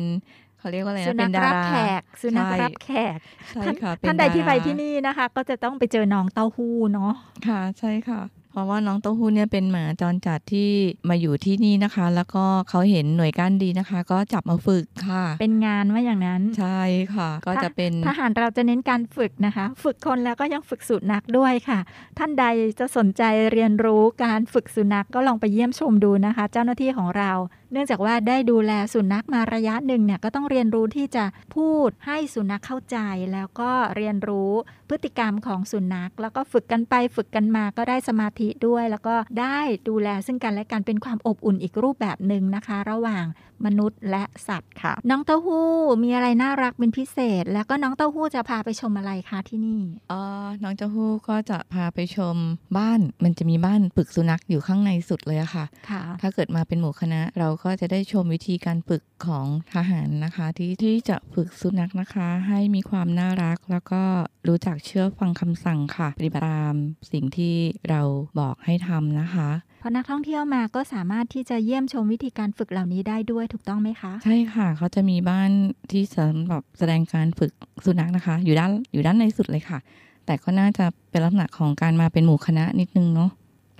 เขาเรียกว่าอะไรสุนะนัเป็ขนดารับราแขกสุนัขใช่รับแขกใช่ค่ะเป็ท่านใดที่ไปราที่นี่นะคะ ก็จะต้องไปเจอน้องเต้าหู้เนาะค่ะ ใช่ค่ะเพ ราะว่าน้องเต้าหู้เนี่ยเป็นหมาจรจัดที่มาอยู่ที่นี่นะคะ แล้วก็เขาเห็นหน่วยก้านดีนะคะ ก็จับมาฝึกค่ะ เป็นงานว่าอย่างนั้น ใช่ค่ะ ก็จะเป็นทหารเราจะเน้นการฝึกนะคะ ฝึกคนแล้วก็ยังฝึกสุนัขด้วยค่ะ ท่านใดจะสนใจเรียนรู้การฝึกสุนัขก็ลองไปเยี่ยมชมดูนะคะ เจ้าหน้าที่ของเรา เนื่องจากว่าได้ดูแลสุนัขมาระยะหนึ่งเนี่ยก็ต้องเรียนรู้ที่จะพูดให้สุนัขเข้าใจแล้วก็เรียนรู้ พฤติกรรมของสุนัข แล้วก็ฝึกกันไปฝึกกันมาก็ได้สมาธิด้วย แล้วก็ได้ดูแลซึ่งกันและกันเป็นความอบอุ่นอีกรูปแบบหนึ่งนะคะ ระหว่างมนุษย์และสัตว์ค่ะ น้องเต้าหู้มีอะไรน่ารักเป็นพิเศษ แล้วก็น้องเต้าหู้จะพาไปชมอะไรคะที่นี่เอ่อน้องเจ้าฮู้ก็จะพาไปชมบ้านมันจะมีบ้านฝึกสุนัขอยู่ข้างในสุดเลยอะค่ะค่ะ ถ้าเกิดมาเป็นหมู่คณะ เราก็จะได้ชมวิธีการฝึกของทหารนะคะ ที่ที่จะฝึกสุนัขนะคะ ให้มีความน่ารักแล้วก็รู้จักเชื่อฟังคำสั่งค่ะปฏิบัติตามสิ่งที่เราบอกให้ทำนะคะ พอนักท่องเที่ยวมาก็สามารถที่จะเยี่ยมชมวิธีการฝึกเหล่านี้ได้ด้วยถูกต้องไหมคะ ใช่ค่ะ เขาจะมีบ้านที่สำหรับแสดงการฝึกสุนัขนะคะ อยู่ด้านอยู่ด้านในสุดเลยค่ะ แต่ก็น่าจะเป็นลักษณะของการมาเป็นหมู่คณะนิดนึงเนาะ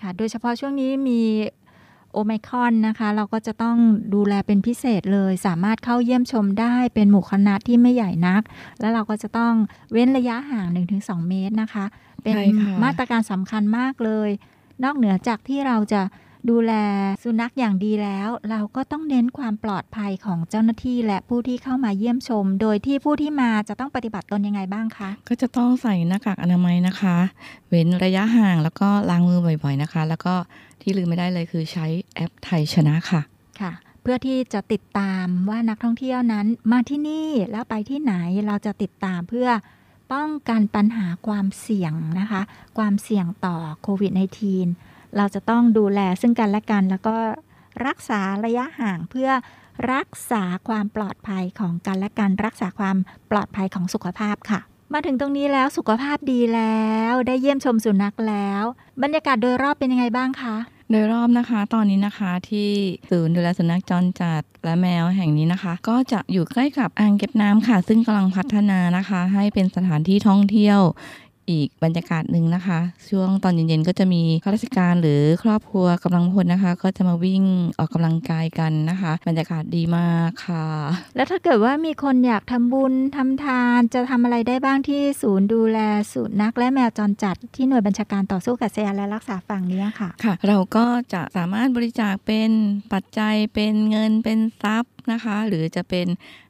ค่ะ โดยเฉพาะช่วงนี้มีโอไมครอนนะคะ เราก็จะต้องดูแลเป็นพิเศษเลย สามารถเข้าเยี่ยมชมได้เป็นหมู่คณะที่ไม่ใหญ่นัก แล้วเราก็จะต้องเว้นระยะห่าง 1-2 เมตรนะคะ เป็นใช่ค่ะมาตรการสำคัญมากเลย นอกเหนือจากที่เราจะดูแลสุนัขอย่างดีแล้ว เราก็ต้องเน้นความปลอดภัยของเจ้าหน้าที่และผู้ที่เข้ามาเยี่ยมชม โดยที่ผู้ที่มาจะต้องปฏิบัติตนยังไงบ้างคะ ก็จะต้องใส่หน้ากากอนามัยนะคะ เว้นระยะห่างแล้วก็ล้างมือบ่อยๆนะคะ แล้วก็ที่ลืมไม่ได้เลยคือใช้แอปไทยชนะค่ะค่ะ เพื่อที่จะติดตามว่านักท่องเที่ยวนั้นมาที่นี่แล้วไปที่ไหนเราจะติดตามเพื่อ ป้องกันปัญหาความเสี่ยงนะคะ ความเสี่ยงต่อโควิด -19 เราจะต้องดูแลซึ่งกันและกัน แล้วก็รักษาระยะห่างเพื่อรักษาความปลอดภัยของกันและกันรักษาความปลอดภัยของสุขภาพค่ะ มาถึงตรงนี้แล้วสุขภาพดีแล้ว ได้เยี่ยมชมสุนัขแล้ว บรรยากาศโดยรอบเป็นยังไงบ้างคะ โดยรอบนะคะตอนนี้นะคะที่ศูนย์ดูแลสุนัขจรจัดและแมวแห่งนี้นะคะ ก็จะอยู่ใกล้กับอ่างเก็บน้ำค่ะ ซึ่งกำลังพัฒนานะคะ ให้เป็นสถานที่ท่องเที่ยว อีกบรรยากาศหนึ่งนะคะ ช่วงตอนเย็นๆก็จะมีข้าราชการหรือครอบครัวกำลังพลนะคะ ก็จะมาวิ่งออกกำลังกายกันนะคะ บรรยากาศดีมากค่ะ แล้วถ้าเกิดว่ามีคนอยากทำบุญทำทานจะทำอะไรได้บ้างที่ศูนย์ดูแลสุนัขและแมวจรจัดที่หน่วยบัญชาการต่อสู้กับเสียและรักษาฝั่งนี้ค่ะค่ะ เราก็จะสามารถบริจาคเป็นปัจจัยเป็นเงินเป็นทรัพย์ นะคะ หรือจะเป็น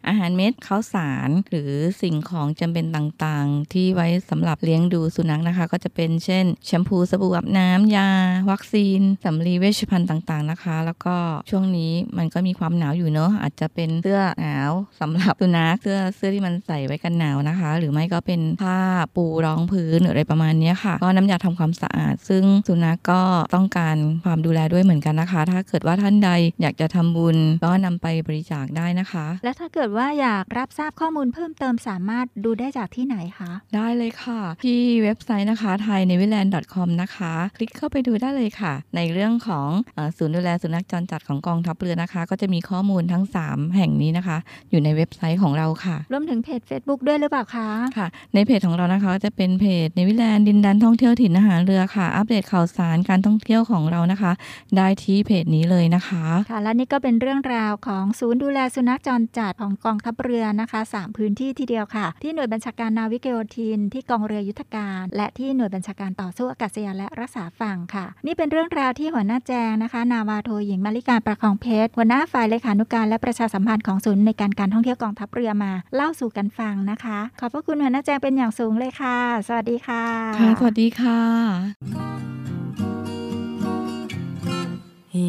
อาหารเม็ดข้าวสาร หรือสิ่งของจำเป็นต่างๆ ที่ไว้สำหรับเลี้ยงดูสุนัขนะคะ ก็จะเป็นเช่นแชมพูสบู่อาบน้ำยา วัคซีนสำลีเวชภัณฑ์ต่างๆนะคะ แล้วก็ช่วงนี้มันก็มีความหนาวอยู่เนอะอาจจะเป็นเสื้อหนาวสำหรับสุนัขเสื้อเสื้อที่มันใส่ไว้กันหนาวนะคะ หรือไม่ก็เป็นผ้าปูรองพื้นหรืออะไรประมาณนี้ค่ะ ก็น้ำยาทำความสะอาด ซึ่งสุนัขก็ต้องการความดูแลด้วยเหมือนกันนะคะ ถ้าเกิดว่าท่านใดอยากจะทำบุญก็นำไปบริจาคได้นะคะ และถ้าเกิดว่าอยากรับทราบข้อมูลเพิ่มเติมสามารถดูได้จากที่ไหนคะ ได้เลยค่ะ ที่เว็บไซต์นะคะ thai n e w y l a n d com นะคะ คลิกเข้าไปดูได้เลยค่ะ ในเรื่องของเออศูนย์ดูแลสุนัขจรจัดของกองทัพเรือนะคะ ก็จะมีข้อมูลทั้ง 3 แห่งนี้นะคะ อยู่ในเว็บไซต์ของเราค่ะ รวมถึงเพจ Facebook ด้วยหรือเปล่าคะค่ะ ในเพจของเรานะคะจะเป็นเพจในวิแลนด์ดินแดนท่องเที่ยวถิ่นอาหารเรือค่ะ อัปเดตข่าวสารการท่องเที่ยวของเรานะคะ ได้ที่เพจนี้เลยนะคะค่ะและนี่ก็เป็นเรื่องราวของศูนย์ดูแลสุนัขจรจัดของกองทัพเรือนะคะสามพื้นที่ทีเดียวค่ะ ที่หน่วยบัญชาการนาวิกโยธิน ที่กองเรือยุทธการ และที่หน่วยบัญชาการต่อสู้อากาศยานและรักษาฝั่งค่ะ นี่เป็นเรื่องราวที่หัวหน้าแจงนะคะ นาวาโทหญิงมาริการประคองเพชรหัวหน้าฝ่ายเลขานุการและประชาสัมพันธ์ของศูนย์ในการการท่องเที่ยวกองทัพเรือมา เล่าสู่กันฟังนะคะ ขอบพระคุณหัวหน้าแจงเป็นอย่างสูงเลยค่ะ สวัสดีค่ะค่ะสวัสดีค่ะ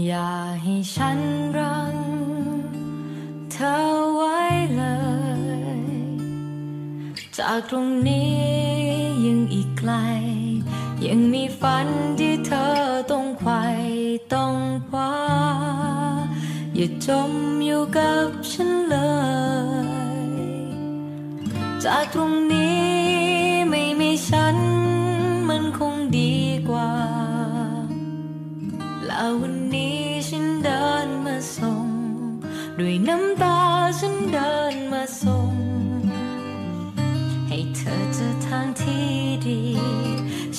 อย่าให้ฉันรังเธอไว้เลย จากตรงนี้ยังอีกไกล ยังมีฝันที่เธอต้องไขว่ต้องคว้าอย่าจมอยู่กับฉันเลย จากตรงนี้ไม่มีฉันมันคงดีกว่า แล้ววันนี้ฉันเดินมาส่ง ด้วยน้ำตา ส่ง ให้เธอเจอทางที่ดี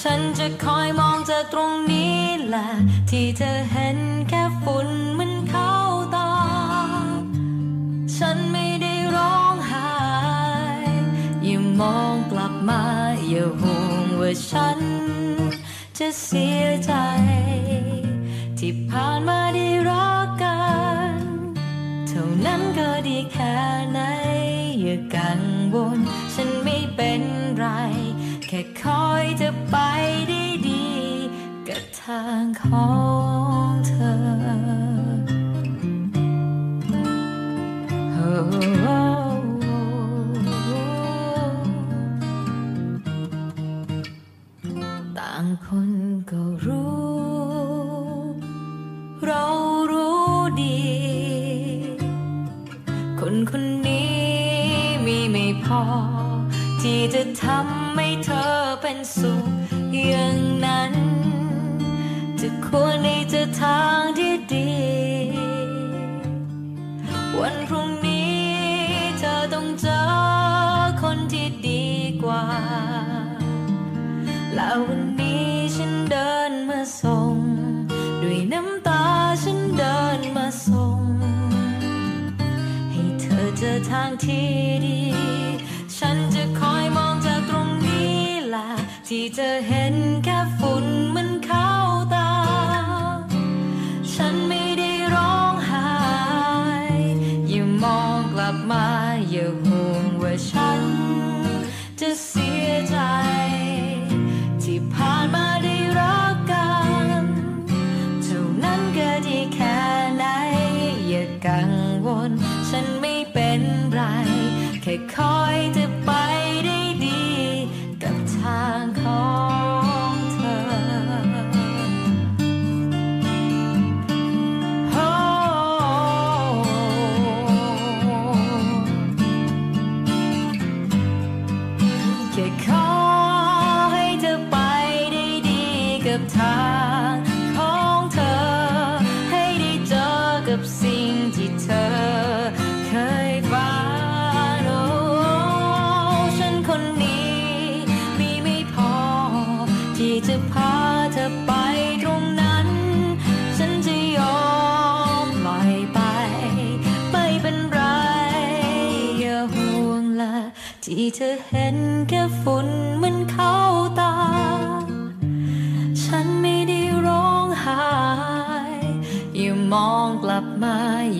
ฉันจะคอยมองจากตรงนี้แหละที่เธอเห็นแค่ฝุ่นมันเข้าตา ฉันไม่ได้ร้องไห้อย่ามองกลับมาอย่าห่วงว่าฉัน จะเสียใจ ที่ผ่านมาได้รัก ท่านั้นก็ดีแค่ไหนอย่ากังวลฉันไม่เป็นไร แค่คอยจะไปได้ดีกับทางของเธอต่างคนก็รู้ ที่จะทำให้เธอเป็นสุขอย่างนั้น จะควรในจะทางที่ดี วันพรุ่งนี้เธอต้องเจอคนที่ดีกว่า และวันนี้ฉันเดินมาส่ง ด้วยน้ำตาฉันเดินมาส่ง ให้เธอเจอทางที่ดี ที่จะเห็นแค่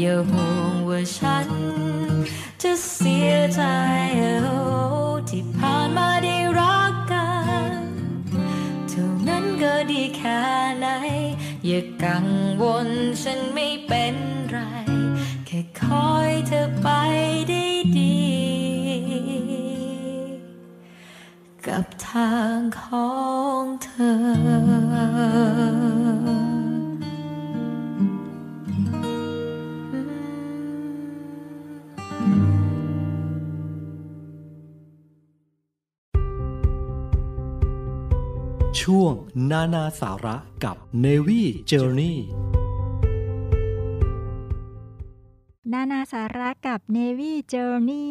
อย่าห่วงว่าฉัน จะเสียใจโอ้ที่ผ่านมาได้รักกันเท่านั้นก็ดีแค่ไหน อย่ากังวลฉันไม่เป็นไร แค่คอยเธอไปได้ดี กับทางของเธอ ช่วงนานาสาระกับ Navy Journey นานาสาระกับ Navy Journey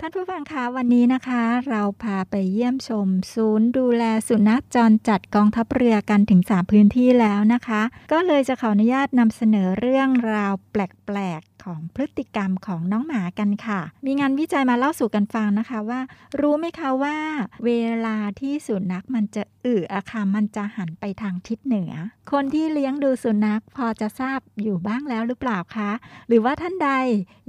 ท่านผู้ฟังคะวันนี้นะคะ เราพาไปเยี่ยมชม ศูนย์ดูแลสุนัขจรจัดกองทัพเรือกันถึง 3 พื้นที่แล้วนะคะ ก็เลยจะขออนุญาตนำเสนอเรื่องราวแปลกๆ ของพฤติกรรมของน้องหมากันค่ะ มีงานวิจัยมาเล่าสู่กันฟังนะคะว่า รู้ไหมคะว่าเวลาที่สุนัขมันจะอึอะค่ะมันจะหันไปทางทิศเหนือ คนที่เลี้ยงดูสุนัขพอจะทราบอยู่บ้างแล้วหรือเปล่าคะ หรือว่าท่านใด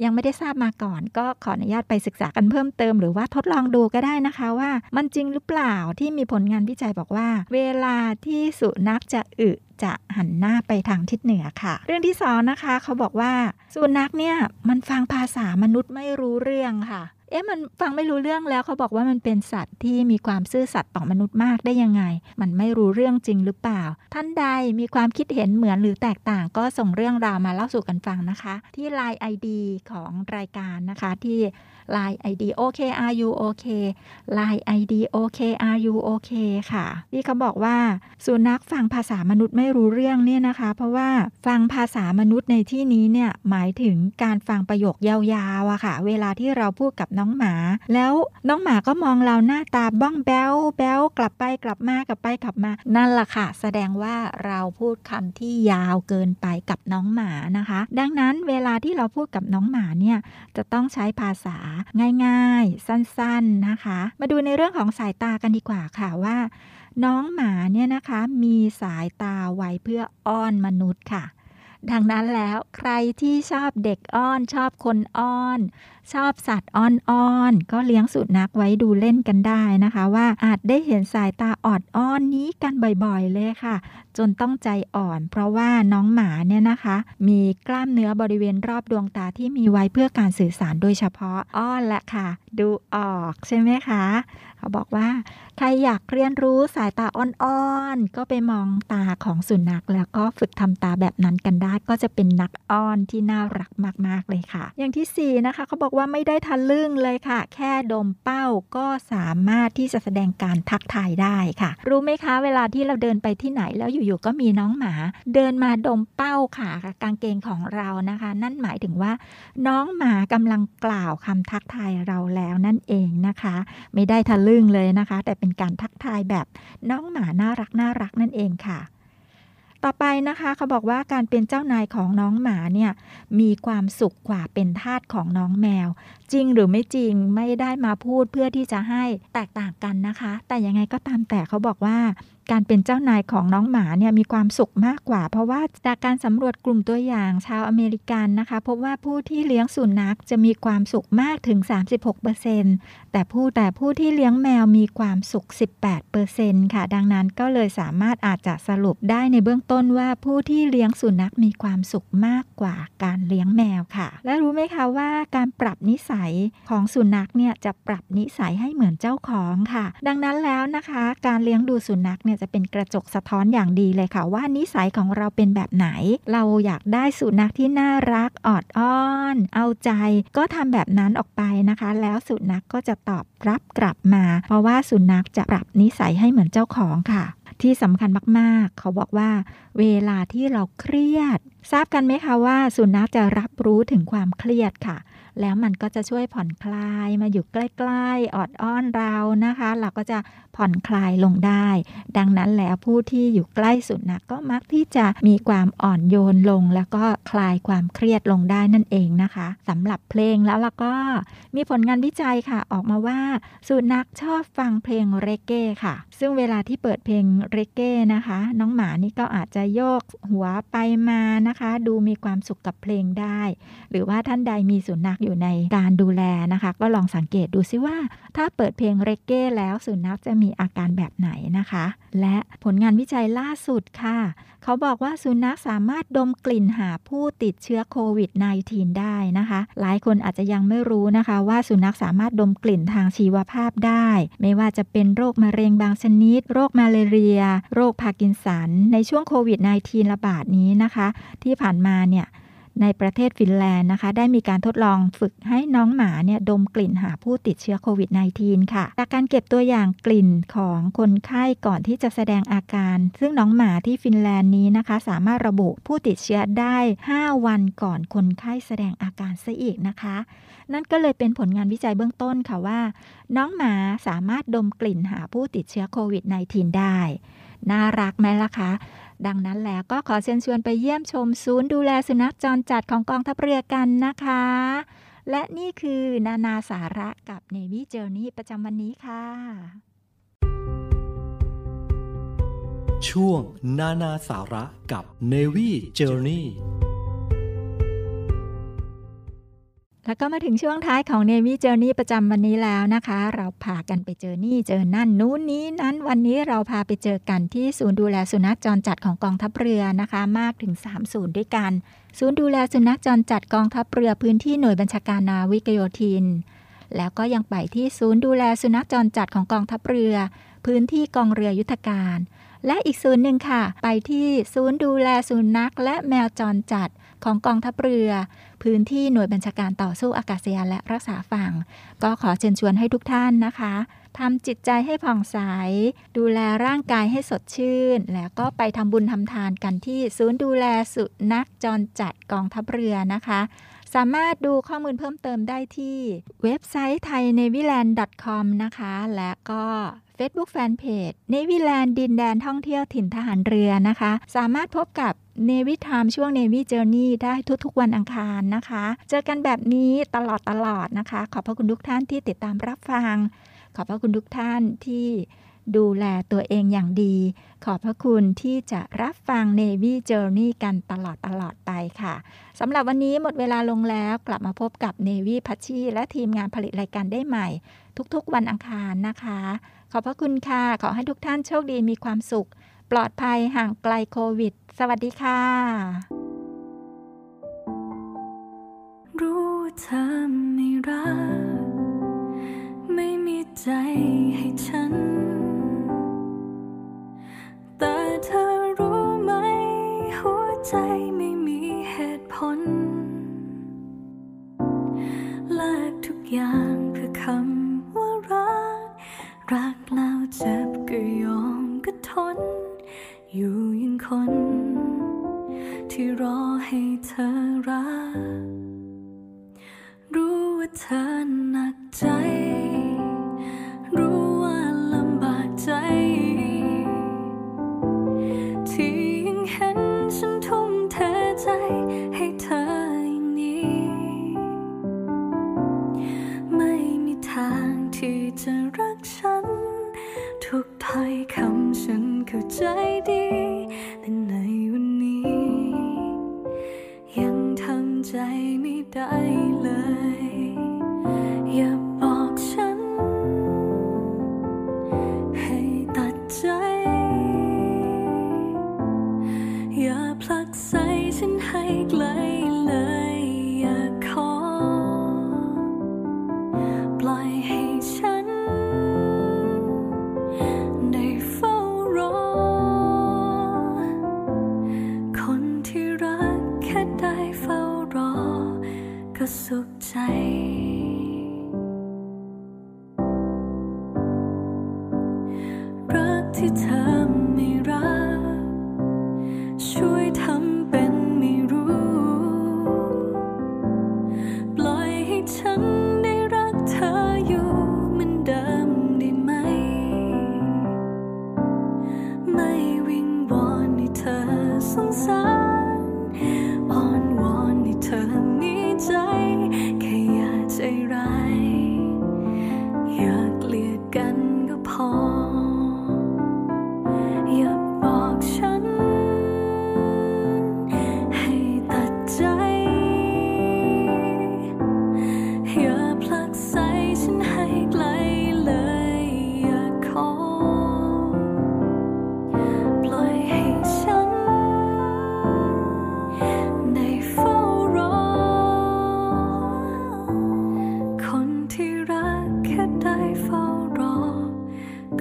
ยังไม่ได้ทราบมาก่อน ก็ขออนุญาตไปศึกษากันเพิ่มเติม หรือว่าทดลองดูก็ได้นะคะว่า มันจริงหรือเปล่าที่มีผลงานวิจัยบอกว่า เวลาที่สุนัขจะอึ จะหันหน้าไปทางทิศเหนือค่ะ เรื่องที่สองนะคะ เขาบอกว่าสุนัขเนี่ยมันฟังภาษามนุษย์ไม่รู้เรื่องค่ะเอ๊ะมันฟังไม่รู้เรื่องแล้วเขาบอกว่ามันเป็นสัตว์ที่มีความซื่อสัตย์ต่อมนุษย์มากได้ยังไง มันไม่รู้เรื่องจริงหรือเปล่า ท่านใดมีความคิดเห็นเหมือนหรือแตกต่างก็ส่งเรื่องราวมาเล่าสู่กันฟังนะคะ ที่ Line ID ของรายการนะคะที่ Line ID OKRU OK Line ID OKRU OK ค่ะที่เขาบอกว่าสุนัขฟังภาษามนุษย์ไม่รู้เรื่องเนี่ยนะคะ เพราะว่าฟังภาษามนุษย์ในที่นี้เนี่ยหมายถึงการฟังประโยคยาวๆอะค่ะ เวลาที่เราพูดกับน้องหมา แล้วน้องหมาก็มองเราหน้าตาบ้องแบ้วแบ้วกลับไปกลับมากลับไปกลับมา นั่นแหละค่ะ แสดงว่าเราพูดคำที่ยาวเกินไปกับน้องหมานะคะ ดังนั้นเวลาที่เราพูดกับน้องหมาเนี่ยจะต้องใช้ภาษาง่ายๆ สั้นๆนะคะ มาดูในเรื่องของสายตากันดีกว่าค่ะว่า น้องหมาเนี่ยนะคะมีสายตาไวเพื่ออ้อนมนุษย์ค่ะ ดังนั้นแล้วใครที่ชอบเด็กอ้อนชอบคนอ้อน ชอบสัตว์อ้อนๆก็เลี้ยงสุนัขไว้ดูเล่นกันได้นะคะ ว่าอาจได้เห็นสายตาออดอ้อนนี้กันบ่อยๆเลยค่ะ จนต้องใจอ่อน เพราะว่าน้องหมาเนี่ยนะคะ มีกล้ามเนื้อบริเวณรอบดวงตาที่มีไว้เพื่อการสื่อสารโดยเฉพาะอ้อนและค่ะ ดูออกใช่ไหมคะเขาบอกว่าใครอยากเรียนรู้สายตาอ่อนๆ ก็ไปมองตาของสุนัขแล้วก็ฝึกทำตาแบบนั้นกันได้ก็จะเป็นนักอ้อนที่น่ารักมากๆเลยค่ะ อย่างที่สี่นะคะเขาบอกว่าไม่ได้ทันลึ่งเลยค่ะ แค่ดมเป้าก็สามารถที่จะแสดงการทักทายได้ค่ะ รู้ไหมคะเวลาที่เราเดินไปที่ไหนแล้วอยู่ๆก็มีน้องหมา เดินมาดมเป้าค่ะกับกางเกงของเรานะคะ นั่นหมายถึงว่า น้องหมากำลังกล่าวคำทักทายเราแล้วนั่นเองนะคะ ไม่ได้ทะลึ่งเลยนะคะ แต่เป็นการทักทายแบบน้องหมาน่ารักน่ารักนั่นเองค่ะ ต่ต่อไปนะคะเขาบอกว่าการเป็นเจ้านายของน้องหมาเนี่ยมีความสุขกว่าเป็นทาสของน้องแมว จริงหรือไม่จริงไม่ได้มาพูดเพื่อที่จะให้แตกต่างกันนะคะ แต่ยังไงก็ตามแต่เขาบอกว่า การเป็นเจ้านายของน้องหมาเนี่ยมีความสุขมากกว่า เพราะว่าจากการสำรวจกลุ่มตัวอย่างชาวอเมริกันนะคะพบว่าผู้ที่เลี้ยงสุนัขจะมีความสุขมากถึง 36%แต่ผู้แต่ผู้ที่เลี้ยงแมวมีความสุข 18%ค่ะ ดังนั้นก็เลยสามารถอาจจะสรุปได้ในเบื้องต้นว่าผู้ที่เลี้ยงสุนัขมีความสุขมากกว่าการเลี้ยงแมวค่ะ และรู้ไหมคะว่าการปรับนิสัยของสุนัขเนี่ยจะปรับนิสัยให้เหมือนเจ้าของค่ะ ดังนั้นแล้วนะคะ การเลี้ยงดูสุนัขเนี่ยเนี่ยจะเป็นกระจกสะท้อนอย่างดีเลยค่ะ ว่านิสัยของเราเป็นแบบไหน เราอยากได้สุนัขที่น่ารักออดอ้อน เอาใจก็ทำแบบนั้นออกไปนะคะ แล้วสุนัขก็จะตอบรับกลับมา เพราะว่าสุนัขจะปรับนิสัยให้เหมือนเจ้าของค่ะ ที่สำคัญมากๆ เขาบอกว่า เวลาที่เราเครียด ทราบกันไหมคะว่า สุนัขจะรับรู้ถึงความเครียดค่ะ แล้วมันก็จะช่วยผ่อนคลายมาอยู่ใกล้ๆออดอ้อนเรานะคะ เราก็จะผ่อนคลายลงได้ ดังนั้นแล้วผู้ที่อยู่ใกล้สุนัขก็มักที่จะมีความอ่อนโยนลง แล้วก็คลายความเครียดลงได้นั่นเองนะคะสำหรับเพลงแล้วล้วก็มีผลงานวิจัยค่ะ ออกมาว่าสุนัขชอบฟังเพลงเรเก้ค่ะ ซึ่งเวลาที่เปิดเพลงเรเก้นะคะ น้องหมานี่ก็อาจจะโยกหัวไปมานะคะ ดูมีความสุขกับเพลงได้ หรือว่าท่านใดมีสุนัขอยู่ในการดูแลนะคะ ก็ลองสังเกตดูซิว่า ถ้าเปิดเพลงเรเก้แล้วสุนัขจะมีอาการแบบไหนนะคะ และผลงานวิจัยล่าสุดค่ะ เขาบอกว่าสุนัขสามารถดมกลิ่นหาผู้ติดเชื้อโควิด -19 ได้นะคะ หลายคนอาจจะยังไม่รู้นะคะ ว่าสุนัขสามารถดมกลิ่นทางชีวภาพได้ ไม่ว่าจะเป็นโรคมะเร็งบางชนิด โรคมาเลเรีย โรคพาร์กินสัน ในช่วงโควิด -19 ระบาดนี้นะคะ ที่ผ่านมาเนี่ย ในประเทศฟินแลนด์นะคะ ได้มีการทดลองฝึกให้น้องหมาเนี่ยดมกลิ่นหาผู้ติดเชื้อโควิด -19 ค่ะ จากการเก็บตัวอย่างกลิ่นของคนไข้ก่อนที่จะแสดงอาการ ซึ่งน้องหมาที่ฟินแลนด์นี้นะคะ สามารถระบุผู้ติดเชื้อได้ 5 วันก่อนคนไข้แสดงอาการซะอีกนะคะ นั่นก็เลยเป็นผลงานวิจัยเบื้องต้นค่ะว่า น้องหมาสามารถดมกลิ่นหาผู้ติดเชื้อโควิด -19 ได้ น่ารักไหมล่ะคะ ดังนั้นแล้วก็ขอเชิญชวนไปเยี่ยมชมศูนย์ดูแลสุนัขจรจัดของกองทัพเรือกันนะคะ และนี่คือนานาสาระกับ Navy Journey ประจำวันนี้ค่ะ ช่วงนานาสาระกับ Navy Journey แล้วก็มาถึงช่วงท้ายของ Navy Journey ประจำวันนี้แล้วนะคะ เราพากันไปเจอนี่เจอนั่นนู้นนี้นั้นวันนี้เราพาไปเจอกันที่ศูนย์ดูแลสุนัขจรจัดของกองทัพเรือนะคะ มากถึง3ศูนย์ด้วยกัน ศูนย์ดูแลสุนัขจรจัดกองทัพเรือพื้นที่หน่วยบัญชาการนาวิกโยธิน แล้วก็ยังไปที่ศูนย์ดูแลสุนัขจรจัดของกองทัพเรือ พื้นที่กองเรือยุทธการ และอีกศูนย์หนึ่งค่ะ ไปที่ศูนย์ดูแลสุนัขและแมวจรจัด ของกองทัพเรือ พื้นที่หน่วยบัญชาการต่อสู้อากาศยานและรักษาฝั่ง ก็ขอเชิญชวนให้ทุกท่านนะคะทำจิตใจให้ผ่องใส ดูแลร่างกายให้สดชื่น แล้วก็ไปทำบุญทำทานกันที่ศูนย์ดูแลสุนัขจรจัดกองทัพเรือนะคะ สามารถดูข้อมูลเพิ่มเติมได้ที่เว็บไซต์ไทย n a v y l a n d com นะคะ และก็ Facebook Fanpage n a v y l a n d ดินแดนท่องเที่ยวถิ่นทหารเรือนะคะ สามารถพบกับ Navy Time ช่วง Navy Journey ได้ทุกๆวันอังคารนะคะ เจอกันแบบนี้ตลอดตลอดนะคะ ขอบพระคุณทุกท่านที่ติดตามรับฟัง ขอบพระคุณทุกท่านที่ดูแลตัวเองอย่างดี ขอบพระคุณที่จะรับฟัง Navy Journey กันตลอดตลอดไปค่ะสำหรับวันนี้หมดเวลาลงแล้วกลับมาพบกับ Navy พัชชีและทีมงานผลิตรายการได้ใหม่ ทุกๆวันอังคารนะคะ ขอบพระคุณค่ะ ขอให้ทุกท่านโชคดีมีความสุข ปลอดภัยห่างไกลโควิด สวัสดีค่ะ รู้เธอไม่รัก ไม่มีใจให้ฉัน แต่เธอรู้ไหม หัวใจไม่มีเหตุผลแลกทุกอย่างเพื่อคำว่ารัก รักแล้วเจ็บก็ยอมก็ทน อยู่ยังคน ที่รอให้เธอรัก รู้ว่าเธอหนักใจ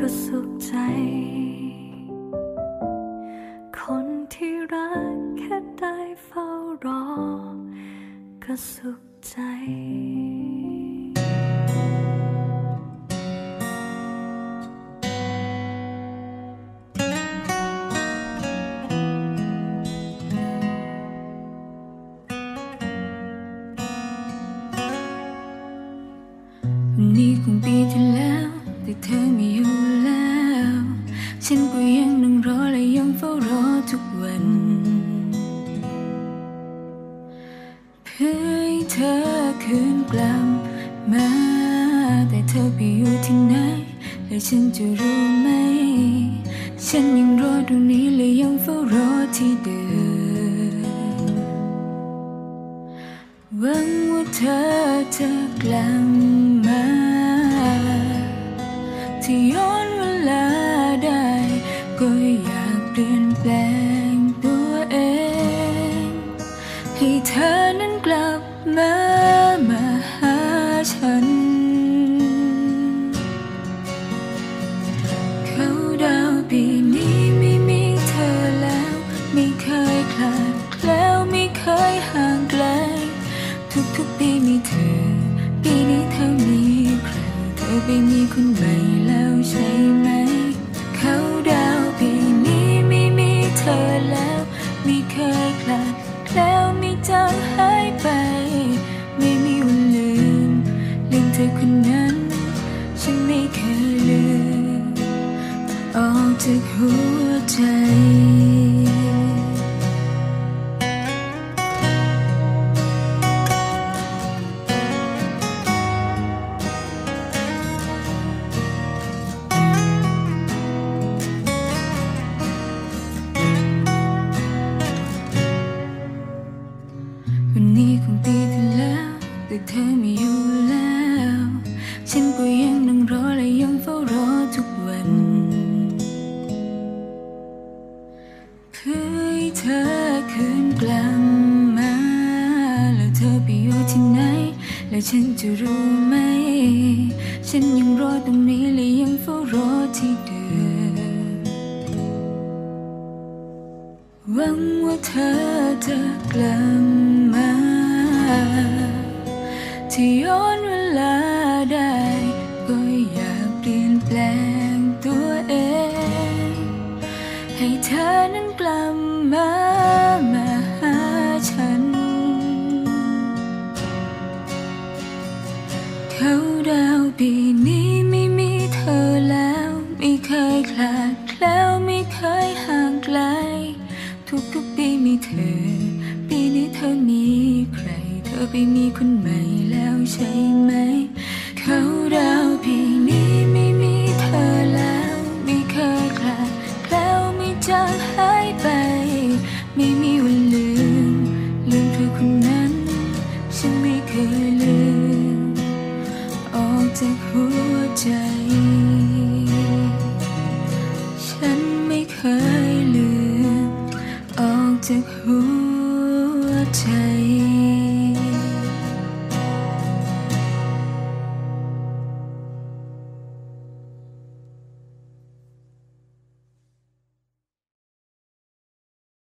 ก็สุขใจ คนที่รักแค่ได้เฝ้ารอ ก็สุข